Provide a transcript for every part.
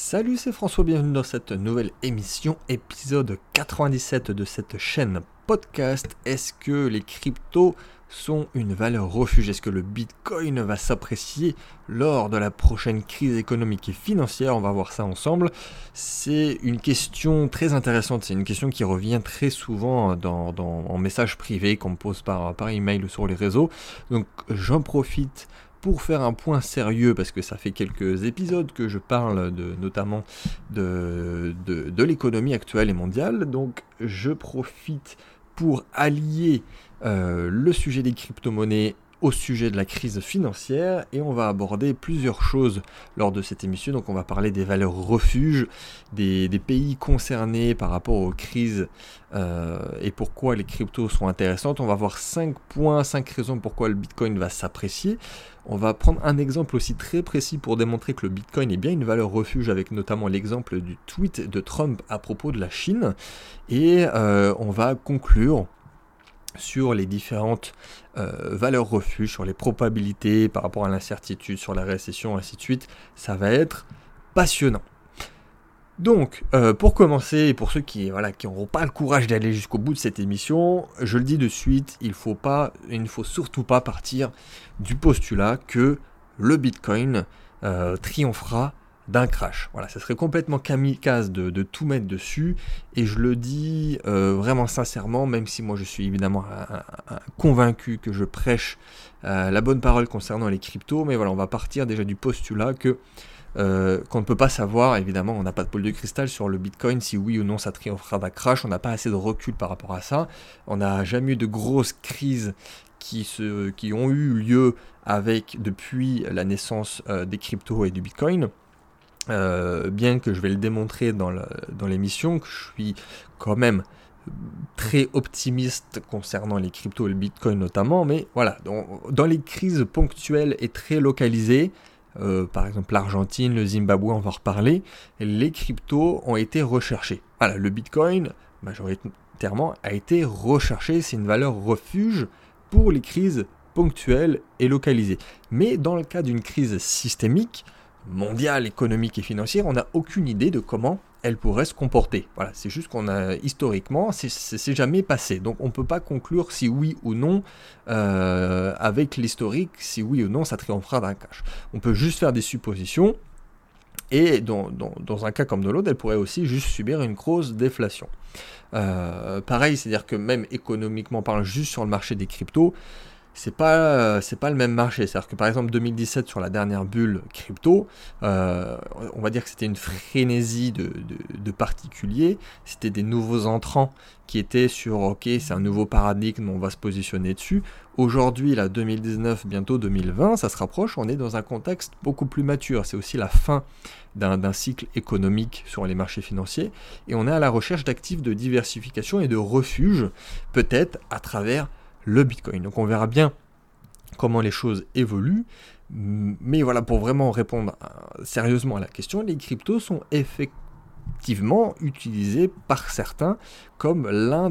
Salut, c'est François, bienvenue dans cette nouvelle émission, épisode 97 de cette chaîne podcast. Est-ce que les cryptos sont une valeur refuge? Est-ce que le Bitcoin va s'apprécier lors de la prochaine crise économique et financière? On va voir ça ensemble. C'est une question très intéressante, c'est une question qui revient très souvent dans, en message privé qu'on me pose par, par email ou sur les réseaux. Donc j'en profite pour faire un point sérieux, parce que ça fait quelques épisodes que je parle de, notamment de, l'économie actuelle et mondiale, donc je profite pour allier euh, le sujet des crypto-monnaies au sujet de la crise financière et on va aborder plusieurs choses lors de cette émission. Donc on va parler des valeurs refuges, des, pays concernés par rapport aux crises euh, et pourquoi les cryptos sont intéressantes. On va voir 5 points, 5 raisons pourquoi le Bitcoin va s'apprécier. On va prendre un exemple aussi très précis pour démontrer que le Bitcoin est bien une valeur refuge avec notamment l'exemple du tweet de Trump à propos de la Chine. Et euh, on va conclure sur les différentes euh, valeurs refuges, sur les probabilités par rapport à l'incertitude, sur la récession, ainsi de suite. Ça va être passionnant. Donc, euh, pour commencer, pour ceux qui voilà, qui n'auront pas le courage d'aller jusqu'au bout de cette émission, je le dis de suite, il, faut pas, il ne faut surtout pas partir du postulat que le Bitcoin euh, triomphera d'un crash. Voilà, ça serait complètement kamikaze de, tout mettre dessus. Et je le dis euh, vraiment sincèrement, même si moi je suis évidemment convaincu que je prêche euh, la bonne parole concernant les cryptos. Mais voilà, on va partir déjà du postulat que euh, qu'on ne peut pas savoir, évidemment, on n'a pas de pôle de cristal sur le Bitcoin, si oui ou non ça triomphera d'un crash, on n'a pas assez de recul par rapport à ça, on n'a jamais eu de grosses crises qui, se, qui ont eu lieu avec depuis la naissance des cryptos et du Bitcoin. Euh, bien que je vais le démontrer dans l'émission, que je suis quand même très optimiste concernant les cryptos et le Bitcoin notamment, mais voilà, dans, les crises ponctuelles et très localisées, euh, par exemple l'Argentine, le Zimbabwe, on va reparler, les cryptos ont été recherchés. Voilà, le Bitcoin, majoritairement, a été recherché, c'est une valeur refuge pour les crises ponctuelles et localisées. Mais dans le cas d'une crise systémique, mondiale, économique et financière, on n'a aucune idée de comment elle pourrait se comporter. Voilà, c'est juste qu'on a historiquement, c'est jamais passé. Donc on ne peut pas conclure si oui ou non, euh, avec l'historique, si oui ou non ça triomphera d'un cash. On peut juste faire des suppositions. Et dans, un cas comme dans l'autre, elle pourrait aussi juste subir une grosse déflation. Euh, pareil, c'est-à-dire que même économiquement parlant, juste sur le marché des cryptos, c'est pas c'est pas le même marché. C'est-à-dire que par exemple 2017 sur la dernière bulle crypto, euh, on va dire que c'était une frénésie de, de, particuliers. C'était des nouveaux entrants qui étaient sur ok c'est un nouveau paradigme, on va se positionner dessus. Aujourd'hui là 2019 bientôt 2020, ça se rapproche. On est dans un contexte beaucoup plus mature. C'est aussi la fin d'un cycle économique sur les marchés financiers et on est à la recherche d'actifs de diversification et de refuge peut-être à travers le Bitcoin. Donc on verra bien comment les choses évoluent. Mais voilà, pour vraiment répondre sérieusement à la question, les cryptos sont effectivement utilisés par certains comme l'un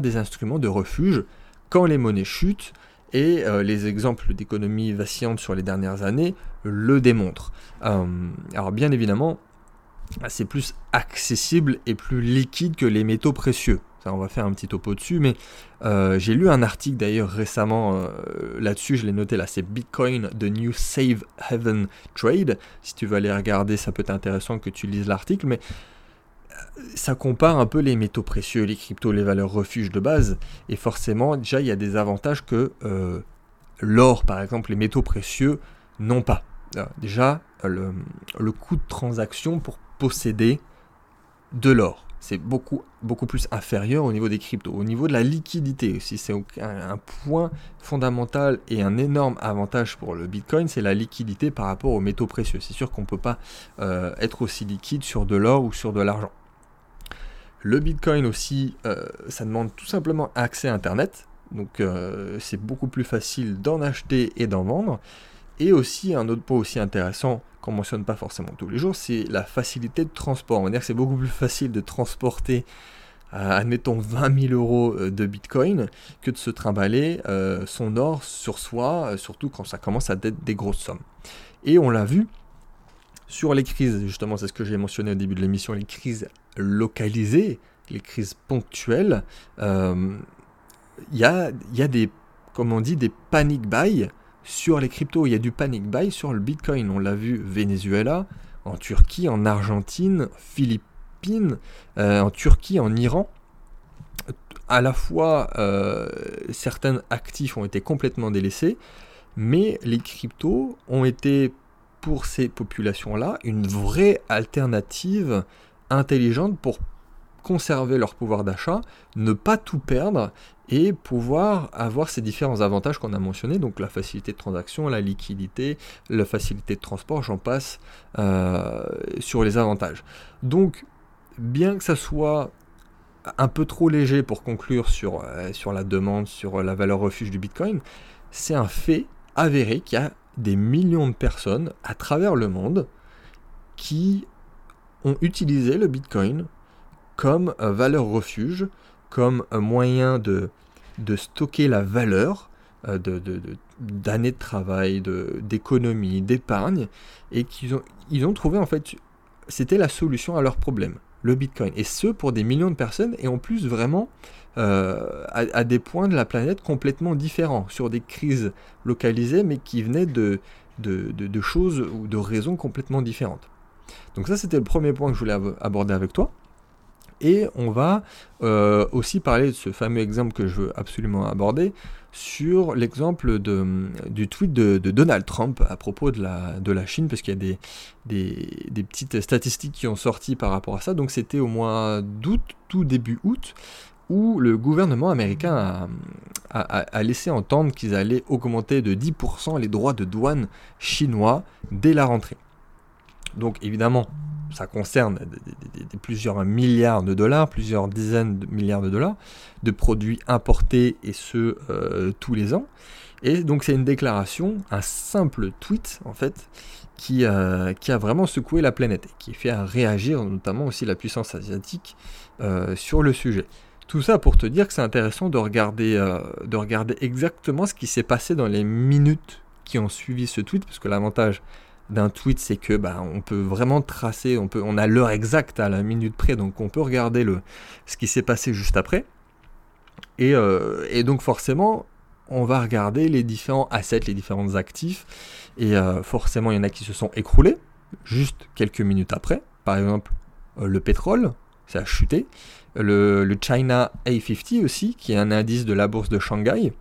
des instruments de refuge quand les monnaies chutent. Et euh, les exemples d'économies vacillantes sur les dernières années le démontrent. Euh, alors bien évidemment, c'est plus accessible et plus liquide que les métaux précieux on va faire un petit topo dessus, mais euh, j'ai lu un article d'ailleurs récemment euh, là-dessus, je l'ai noté là, c'est Bitcoin The New Save Heaven Trade. Si tu veux aller regarder, ça peut être intéressant que tu lises l'article, mais euh, ça compare un peu les métaux précieux, les cryptos, les valeurs refuges de base, et forcément, déjà, il y a des avantages que l'or, par exemple, les métaux précieux n'ont pas. déjà, le coût de transaction pour posséder de l'or c'est beaucoup, beaucoup plus inférieur au niveau des cryptos. Au niveau de la liquidité aussi, c'est un, point fondamental et un énorme avantage pour le Bitcoin, c'est la liquidité par rapport aux métaux précieux. C'est sûr qu'on ne peut pas euh, être aussi liquide sur de l'or ou sur de l'argent. Le Bitcoin aussi, euh, ça demande tout simplement accès à Internet. Donc euh, c'est beaucoup plus facile d'en acheter et d'en vendre. Et aussi, un autre point aussi intéressant qu'on ne mentionne pas forcément tous les jours, c'est la facilité de transport. On va dire que c'est beaucoup plus facile de transporter, euh, admettons, 20 000 euros euh, de Bitcoin que de se trimballer euh, son or sur soi, surtout quand ça commence à être des grosses sommes. Et on l'a vu sur les crises, justement, c'est ce que j'ai mentionné au début de l'émission, les crises localisées, les crises ponctuelles, il y, a, y a des, comme on dit, des panic buy sur les cryptos. Il y a du panic buy sur le Bitcoin. On l'a vu Venezuela, en Turquie, en Argentine, Philippines, euh, en Turquie, en Iran. À la fois, euh, certains actifs ont été complètement délaissés, mais les cryptos ont été, pour ces populations-là, une vraie alternative intelligente pour conserver leur pouvoir d'achat, ne pas tout perdre et pouvoir avoir ces différents avantages qu'on a mentionnés, donc la facilité de transaction, la liquidité, la facilité de transport, j'en passe euh, sur les avantages. Donc, bien que ça soit un peu trop léger pour conclure sur, euh, sur la demande, sur la valeur refuge du Bitcoin, c'est un fait avéré qu'il y a des millions de personnes à travers le monde qui ont utilisé le Bitcoin comme valeur refuge, comme un moyen de, de stocker la valeur euh, de, d'années de, travail, d'économie, d'épargne, et qu'ils ont, ils ont trouvé en fait, c'était la solution à leur problème, le Bitcoin. Et ce, pour des millions de personnes, et en plus vraiment euh, à, des points de la planète complètement différents, sur des crises localisées, mais qui venaient de, de, de choses ou de raisons complètement différentes. Donc ça, c'était le premier point que je voulais aborder avec toi. Et on va euh, aussi parler de ce fameux exemple que je veux absolument aborder sur l'exemple du tweet de, Donald Trump à propos de la, de la Chine, parce qu'il y a des, des, petites statistiques qui ont sorti par rapport à ça. Donc c'était au mois d'août, tout début août, où le gouvernement américain a, a laissé entendre qu'ils allaient augmenter de 10% les droits de douane chinois dès la rentrée. Donc évidemment, ça concerne plusieurs milliards de dollars, plusieurs dizaines de milliards de dollars de produits importés et ce euh, tous les ans. Et donc c'est une déclaration, un simple tweet en fait, qui, euh, qui a vraiment secoué la planète et qui fait réagir notamment aussi la puissance asiatique euh, sur le sujet. Tout ça pour te dire que c'est intéressant de regarder exactement ce qui s'est passé dans les minutes qui ont suivi ce tweet, parce que l'avantage d'un tweet, c'est que bah, on peut vraiment tracer, on, peut, on a l'heure exacte à la minute près, donc on peut regarder le, ce qui s'est passé juste après. Et, euh, et, donc forcément, on va regarder les différents assets, les différents actifs, et euh, forcément, il y en a qui se sont écroulés juste quelques minutes après. Par exemple, euh, le pétrole, ça a chuté. Le, le, China A50 aussi, qui est un indice de la bourse de Shanghai.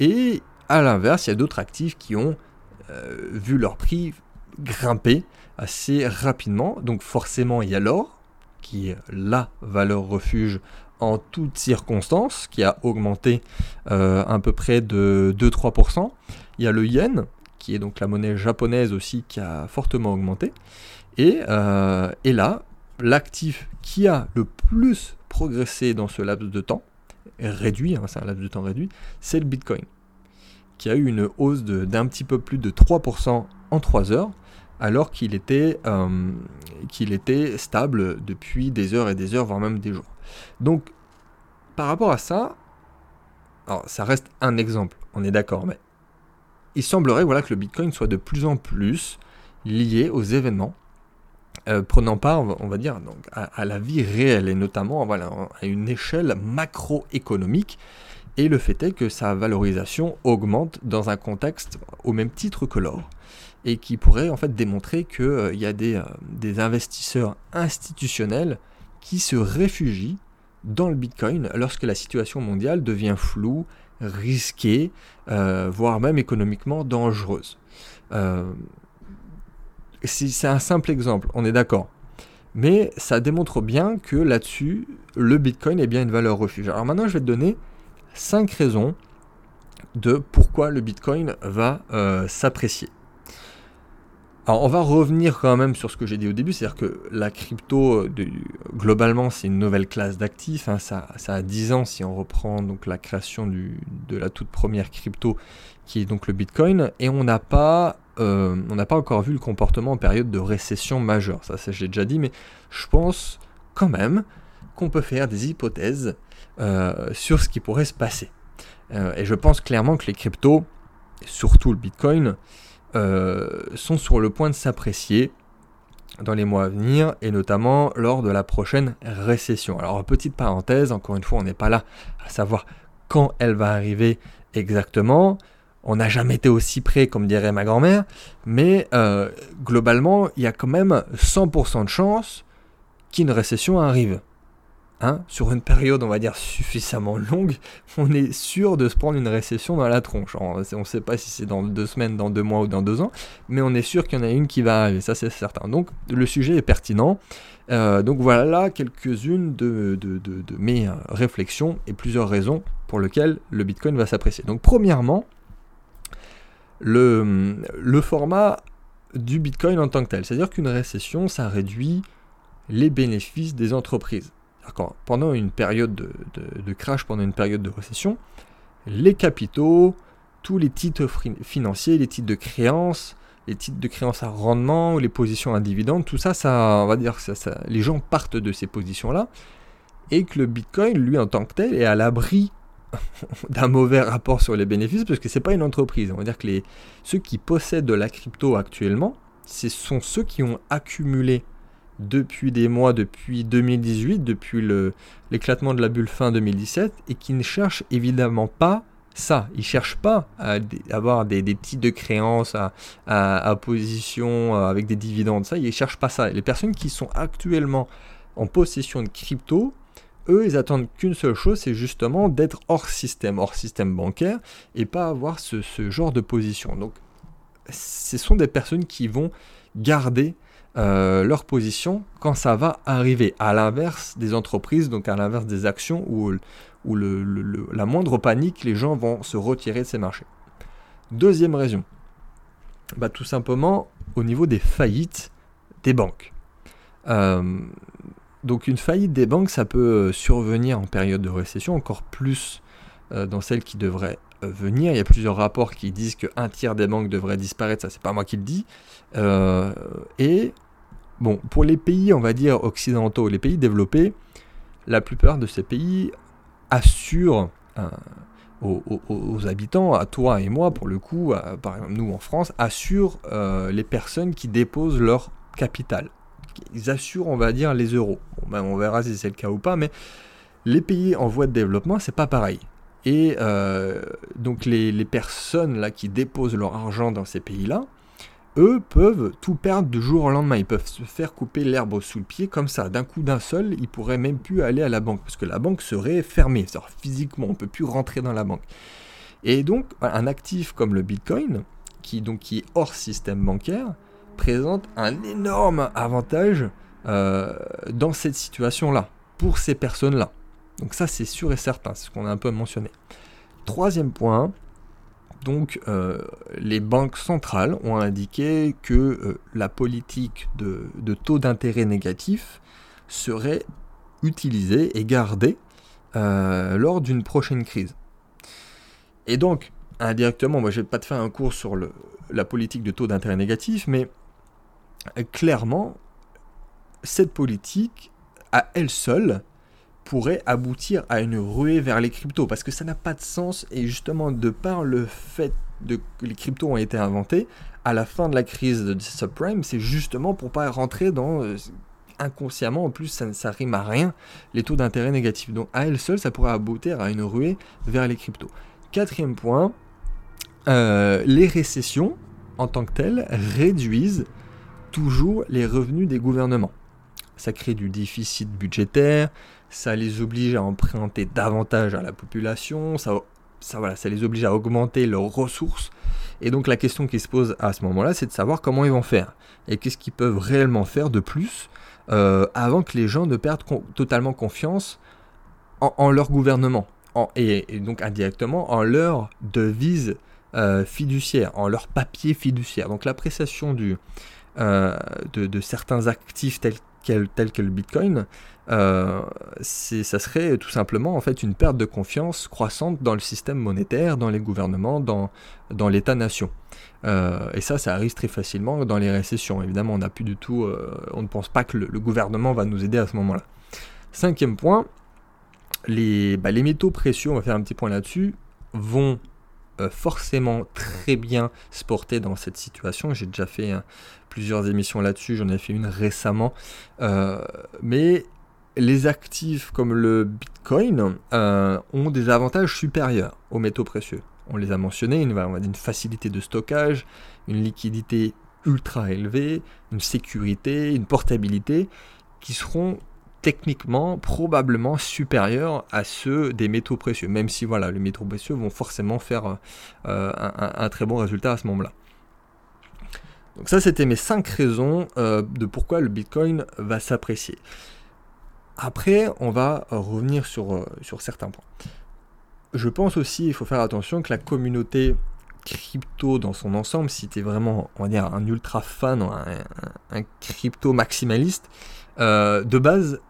et à l'inverse, il y a d'autres actifs qui ont euh, vu leur prix grimper assez rapidement. Donc forcément, il y a l'or, qui est la valeur refuge en toutes circonstances, qui a augmenté euh, à peu près de 2-3%. Il y a le yen, qui est donc la monnaie japonaise aussi, qui a fortement augmenté. Et, euh, là, l'actif qui a le plus progressé dans ce laps de temps, réduit, hein, c'est un laps de temps réduit, c'est le Bitcoin qui a eu une hausse d'un petit peu plus de 3% en 3 heures, alors qu'il était, euh, qu'il était stable depuis des heures et des heures, voire même des jours. Donc, par rapport à ça, alors ça reste un exemple, on est d'accord, mais il semblerait voilà, que le Bitcoin soit de plus en plus lié aux événements, euh, prenant part, on va dire, donc, à, à, la vie réelle, et notamment voilà, à une échelle macroéconomique, et le fait est que sa valorisation augmente dans un contexte au même titre que l'or, et qui pourrait en fait démontrer qu'il euh, y a des, euh, des, investisseurs institutionnels qui se réfugient dans le Bitcoin lorsque la situation mondiale devient floue, risquée, euh, voire même économiquement dangereuse. c'est un simple exemple, on est d'accord. Mais ça démontre bien que là-dessus, le Bitcoin est bien une valeur refuge. Alors maintenant, je vais te donner 5 raisons de pourquoi le Bitcoin va euh, s'apprécier. Alors on va revenir quand même sur ce que j'ai dit au début, c'est-à-dire que la crypto, euh, globalement, c'est une nouvelle classe d'actifs, hein. ça, a 10 ans si on reprend donc la création de la toute première crypto qui est donc le Bitcoin, et on n'a pas, euh, encore vu le comportement en période de récession majeure, ça, ça j'ai déjà dit, mais je pense quand même qu'on peut faire des hypothèses euh, sur ce qui pourrait se passer. Euh, et je pense clairement que les cryptos, surtout le Bitcoin, sont sur le point de s'apprécier dans les mois à venir et notamment lors de la prochaine récession. Alors petite parenthèse, encore une fois, on n'est pas là à savoir quand elle va arriver exactement. On n'a jamais été aussi près, comme dirait ma grand-mère, mais euh, globalement, il y a quand même 100% de chance qu'une récession arrive. Hein, sur une période, on va dire, suffisamment longue, on est sûr de se prendre une récession dans la tronche. on ne sait pas si c'est dans deux semaines, dans deux mois ou dans deux ans, mais on est sûr qu'il y en a une qui va arriver, ça c'est certain. Donc le sujet est pertinent. Euh, donc voilà quelques-unes de, mes euh, réflexions et plusieurs raisons pour lesquelles le Bitcoin va s'apprécier. Donc premièrement, le format du Bitcoin en tant que tel. C'est-à-dire qu'une récession, ça réduit les bénéfices des entreprises pendant une période de, crash, pendant une période de récession, les capitaux, tous les titres financiers, les titres de créance, les titres de créance à rendement, les positions à dividendes, tout ça, on va dire, ça, les gens partent de ces positions-là, et que le Bitcoin, lui en tant que tel, est à l'abri d'un mauvais rapport sur les bénéfices, parce que c'est pas une entreprise. On va dire que ceux qui possèdent de la crypto actuellement, ce sont ceux qui ont accumulé depuis des mois, depuis 2018, depuis l'éclatement de la bulle fin 2017, et qui ne cherchent évidemment pas ça. Ils ne cherchent pas à avoir des, des, titres de créances à, position euh, avec des dividendes, ça, ils ne cherchent pas ça. Les personnes qui sont actuellement en possession de crypto, eux, ils attendent qu'une seule chose, c'est justement d'être hors système, hors système bancaire, et pas avoir ce genre de position. Donc, ce sont des personnes qui vont garder euh, leur position quand ça va arriver, à l'inverse des entreprises, donc à l'inverse des actions où, où le, la moindre panique, les gens vont se retirer de ces marchés. Deuxième raison, bah, tout simplement au niveau des faillites des banques. Euh, donc une faillite des banques, ça peut survenir en période de récession, encore plus euh, dans celle qui devrait venir. Il y a plusieurs rapports qui disent qu'un tiers des banques devraient disparaître, ça c'est pas moi qui le dis. et Bon, pour les pays, on va dire, occidentaux, les pays développés, la plupart de ces pays assurent euh, aux, habitants, à toi et moi, pour le coup, par exemple nous en France, assurent euh, les personnes qui déposent leur capital. Ils assurent, on va dire, les euros. Ben, on verra si c'est le cas ou pas, mais les pays en voie de développement, c'est pas pareil. Et euh, donc les, les, personnes là qui déposent leur argent dans ces pays-là, eux peuvent tout perdre du jour au lendemain. Ils peuvent se faire couper l'herbe sous le pied comme ça. D'un coup d'un seul, ils pourraient même plus aller à la banque parce que la banque serait fermée. cest physiquement, on ne peut plus rentrer dans la banque. Et donc, un actif comme le Bitcoin, qui, donc, qui est hors système bancaire, présente un énorme avantage euh, dans cette situation-là, pour ces personnes-là. Donc ça, c'est sûr et certain, c'est ce qu'on a un peu mentionné. Troisième point, donc euh, les banques centrales ont indiqué que euh, la politique de, taux d'intérêt négatif serait utilisée et gardée euh, lors d'une prochaine crise. Et donc, indirectement, moi je vais pas te faire un cours sur la politique de taux d'intérêt négatif, mais clairement, cette politique, à elle seule, pourrait aboutir à une ruée vers les cryptos. Parce que ça n'a pas de sens. Et justement de par le fait que les cryptos ont été inventés à la fin de la crise de subprime c'est justement pour pas rentrer dans euh, inconsciemment en plus ça, ça rime à rien les taux d'intérêt négatifs. Donc à elle seule ça pourrait aboutir à une ruée vers les cryptos. Quatrième point euh, les récessions en tant que telles réduisent toujours les revenus des gouvernements. Ça crée du déficit budgétaire, ça les oblige à emprunter davantage à la population, ça, ça, voilà, ça les oblige à augmenter leurs ressources. Et donc la question qui se pose à ce moment-là, c'est de savoir comment ils vont faire. Et qu'est-ce qu'ils peuvent réellement faire de plus euh, avant que les gens ne perdent totalement confiance en, leur gouvernement. et, donc indirectement en leur devise euh, fiduciaire, en leur papier fiduciaire. Donc l'appréciation euh, de, de, certains actifs tels tel que le Bitcoin, euh, ça serait tout simplement en fait une perte de confiance croissante dans le système monétaire, dans les gouvernements, dans, dans l'État-nation. Euh, et ça, ça arrive très facilement dans les récessions. Évidemment, on n'a plus du tout, euh, on ne pense pas que le, gouvernement va nous aider à ce moment-là. Cinquième point, les, bah, les métaux précieux, on va faire un petit point là-dessus, vont forcément très bien se porter dans cette situation. J'ai déjà fait plusieurs émissions là-dessus, j'en ai fait une récemment. mais les actifs comme le Bitcoin ont des avantages supérieurs aux métaux précieux. On les a mentionnés, on une facilité de stockage, une liquidité ultra élevée, une sécurité, une portabilité qui seront techniquement probablement supérieurs à ceux des métaux précieux, même si voilà, les métaux précieux vont forcément faire euh, un, très bon résultat à ce moment-là. Donc ça, c'était mes 5 raisons euh, de pourquoi le Bitcoin va s'apprécier. Après, on va revenir sur, euh, sur certains points. Je pense aussi, il faut faire attention que la communauté crypto dans son ensemble, si tu es vraiment, on va dire, un ultra fan, un, un crypto maximaliste, de base,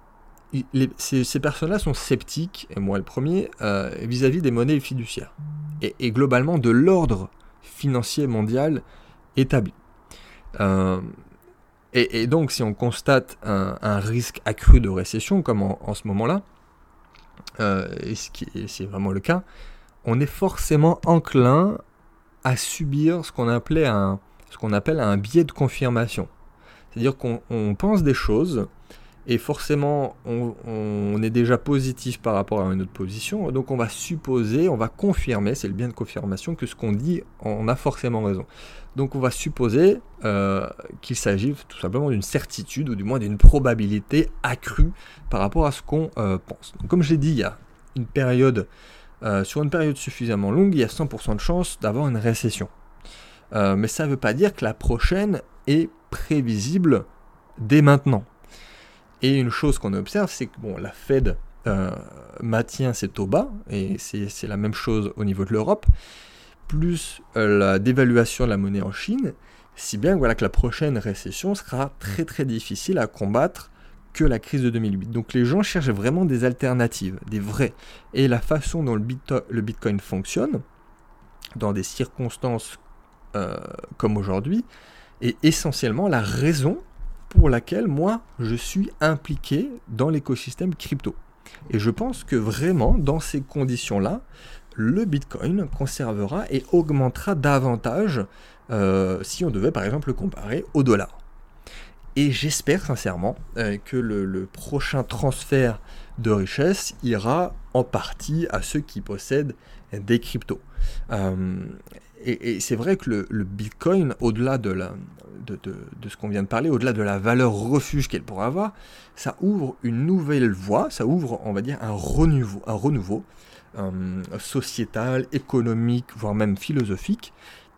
ces, personnes-là sont sceptiques, et moi le premier, euh, vis-à-vis des monnaies fiduciaires, et, globalement de l'ordre financier mondial établi. Euh, et, donc si on constate un, risque accru de récession, comme en, ce moment-là, euh, et c'est vraiment le cas, on est forcément enclin à subir ce qu'on appelait ce qu'on appelle un biais de confirmation. C'est-à-dire qu'on pense des choses, et forcément on, est déjà positif par rapport à une autre position, donc on va supposer, on va confirmer, c'est le bien de confirmation, que ce qu'on dit, on a forcément raison. Donc on va supposer euh, qu'il s'agit tout simplement d'une certitude, ou du moins d'une probabilité accrue par rapport à ce qu'on euh, pense. comme je l'ai dit, il y a une période, euh, sur une période suffisamment longue, il y a 100% de chance d'avoir une récession. mais ça ne veut pas dire que la prochaine est prévisible dès maintenant. Et une chose qu'on observe, c'est que bon, la Fed euh, maintient ses taux bas, et c'est la même chose au niveau de l'Europe, plus euh, la dévaluation de la monnaie en Chine, si bien voilà, que la prochaine récession sera très très difficile à combattre que la crise de 2008. Donc les gens cherchent vraiment des alternatives, des vraies. Et la façon dont le, Bitcoin fonctionne, dans des circonstances euh, comme aujourd'hui, est essentiellement la raison pour laquelle moi je suis impliqué dans l'écosystème crypto. Et je pense que vraiment dans ces conditions-là, le Bitcoin conservera et augmentera davantage euh, si on devait par exemple le comparer au dollar. Et j'espère sincèrement euh, que le, prochain transfert de richesse ira en partie à ceux qui possèdent des cryptos. Euh, et, c'est vrai que le, Bitcoin, au-delà de, ce qu'on vient de parler, au-delà de la valeur refuge qu'elle pourrait avoir, ça ouvre une nouvelle voie, ça ouvre, on va dire, un renouveau, un renouveau euh, sociétal, économique, voire même philosophique,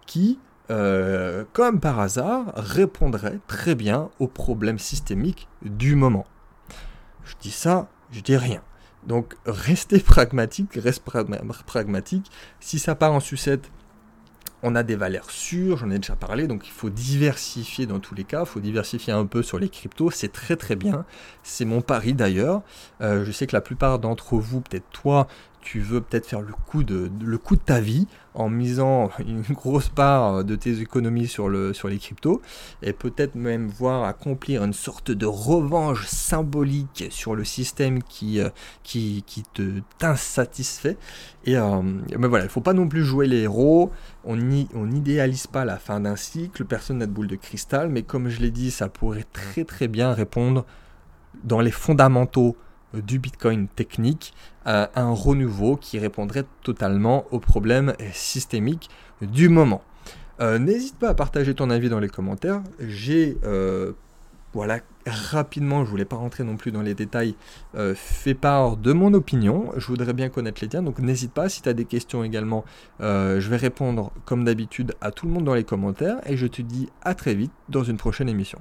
qui, euh, comme par hasard, répondrait très bien aux problèmes systémiques du moment. Je dis ça, je dis rien. Donc restez pragmatique, reste pragmatique. Si ça part en sucette, on a des valeurs sûres, j'en ai déjà parlé, donc il faut diversifier dans tous les cas, il faut diversifier un peu sur les cryptos, c'est très très bien, c'est mon pari d'ailleurs. Euh, je sais que la plupart d'entre vous, peut-être toi, tu veux peut-être faire le coup, de, le coup de ta vie en misant une grosse part de tes économies sur, le, sur les cryptos et peut-être même voir accomplir une sorte de revanche symbolique sur le système qui, euh, qui, qui te t'insatisfait. Et euh, mais voilà, il faut pas non plus jouer les héros, on n'idéalise pas la fin d'un cycle, personne n'a de boule de cristal, mais comme je l'ai dit, ça pourrait très très bien répondre dans les fondamentaux du Bitcoin technique, un renouveau qui répondrait totalement aux problèmes systémiques du moment. Euh, n'hésite pas à partager ton avis dans les commentaires. J'ai, euh, voilà, rapidement, je voulais pas rentrer non plus dans les détails, euh, fait part de mon opinion. Je voudrais bien connaître les tiens, donc n'hésite pas. Si tu as des questions également, je vais répondre comme d'habitude à tout le monde dans les commentaires. Et je te dis à très vite dans une prochaine émission.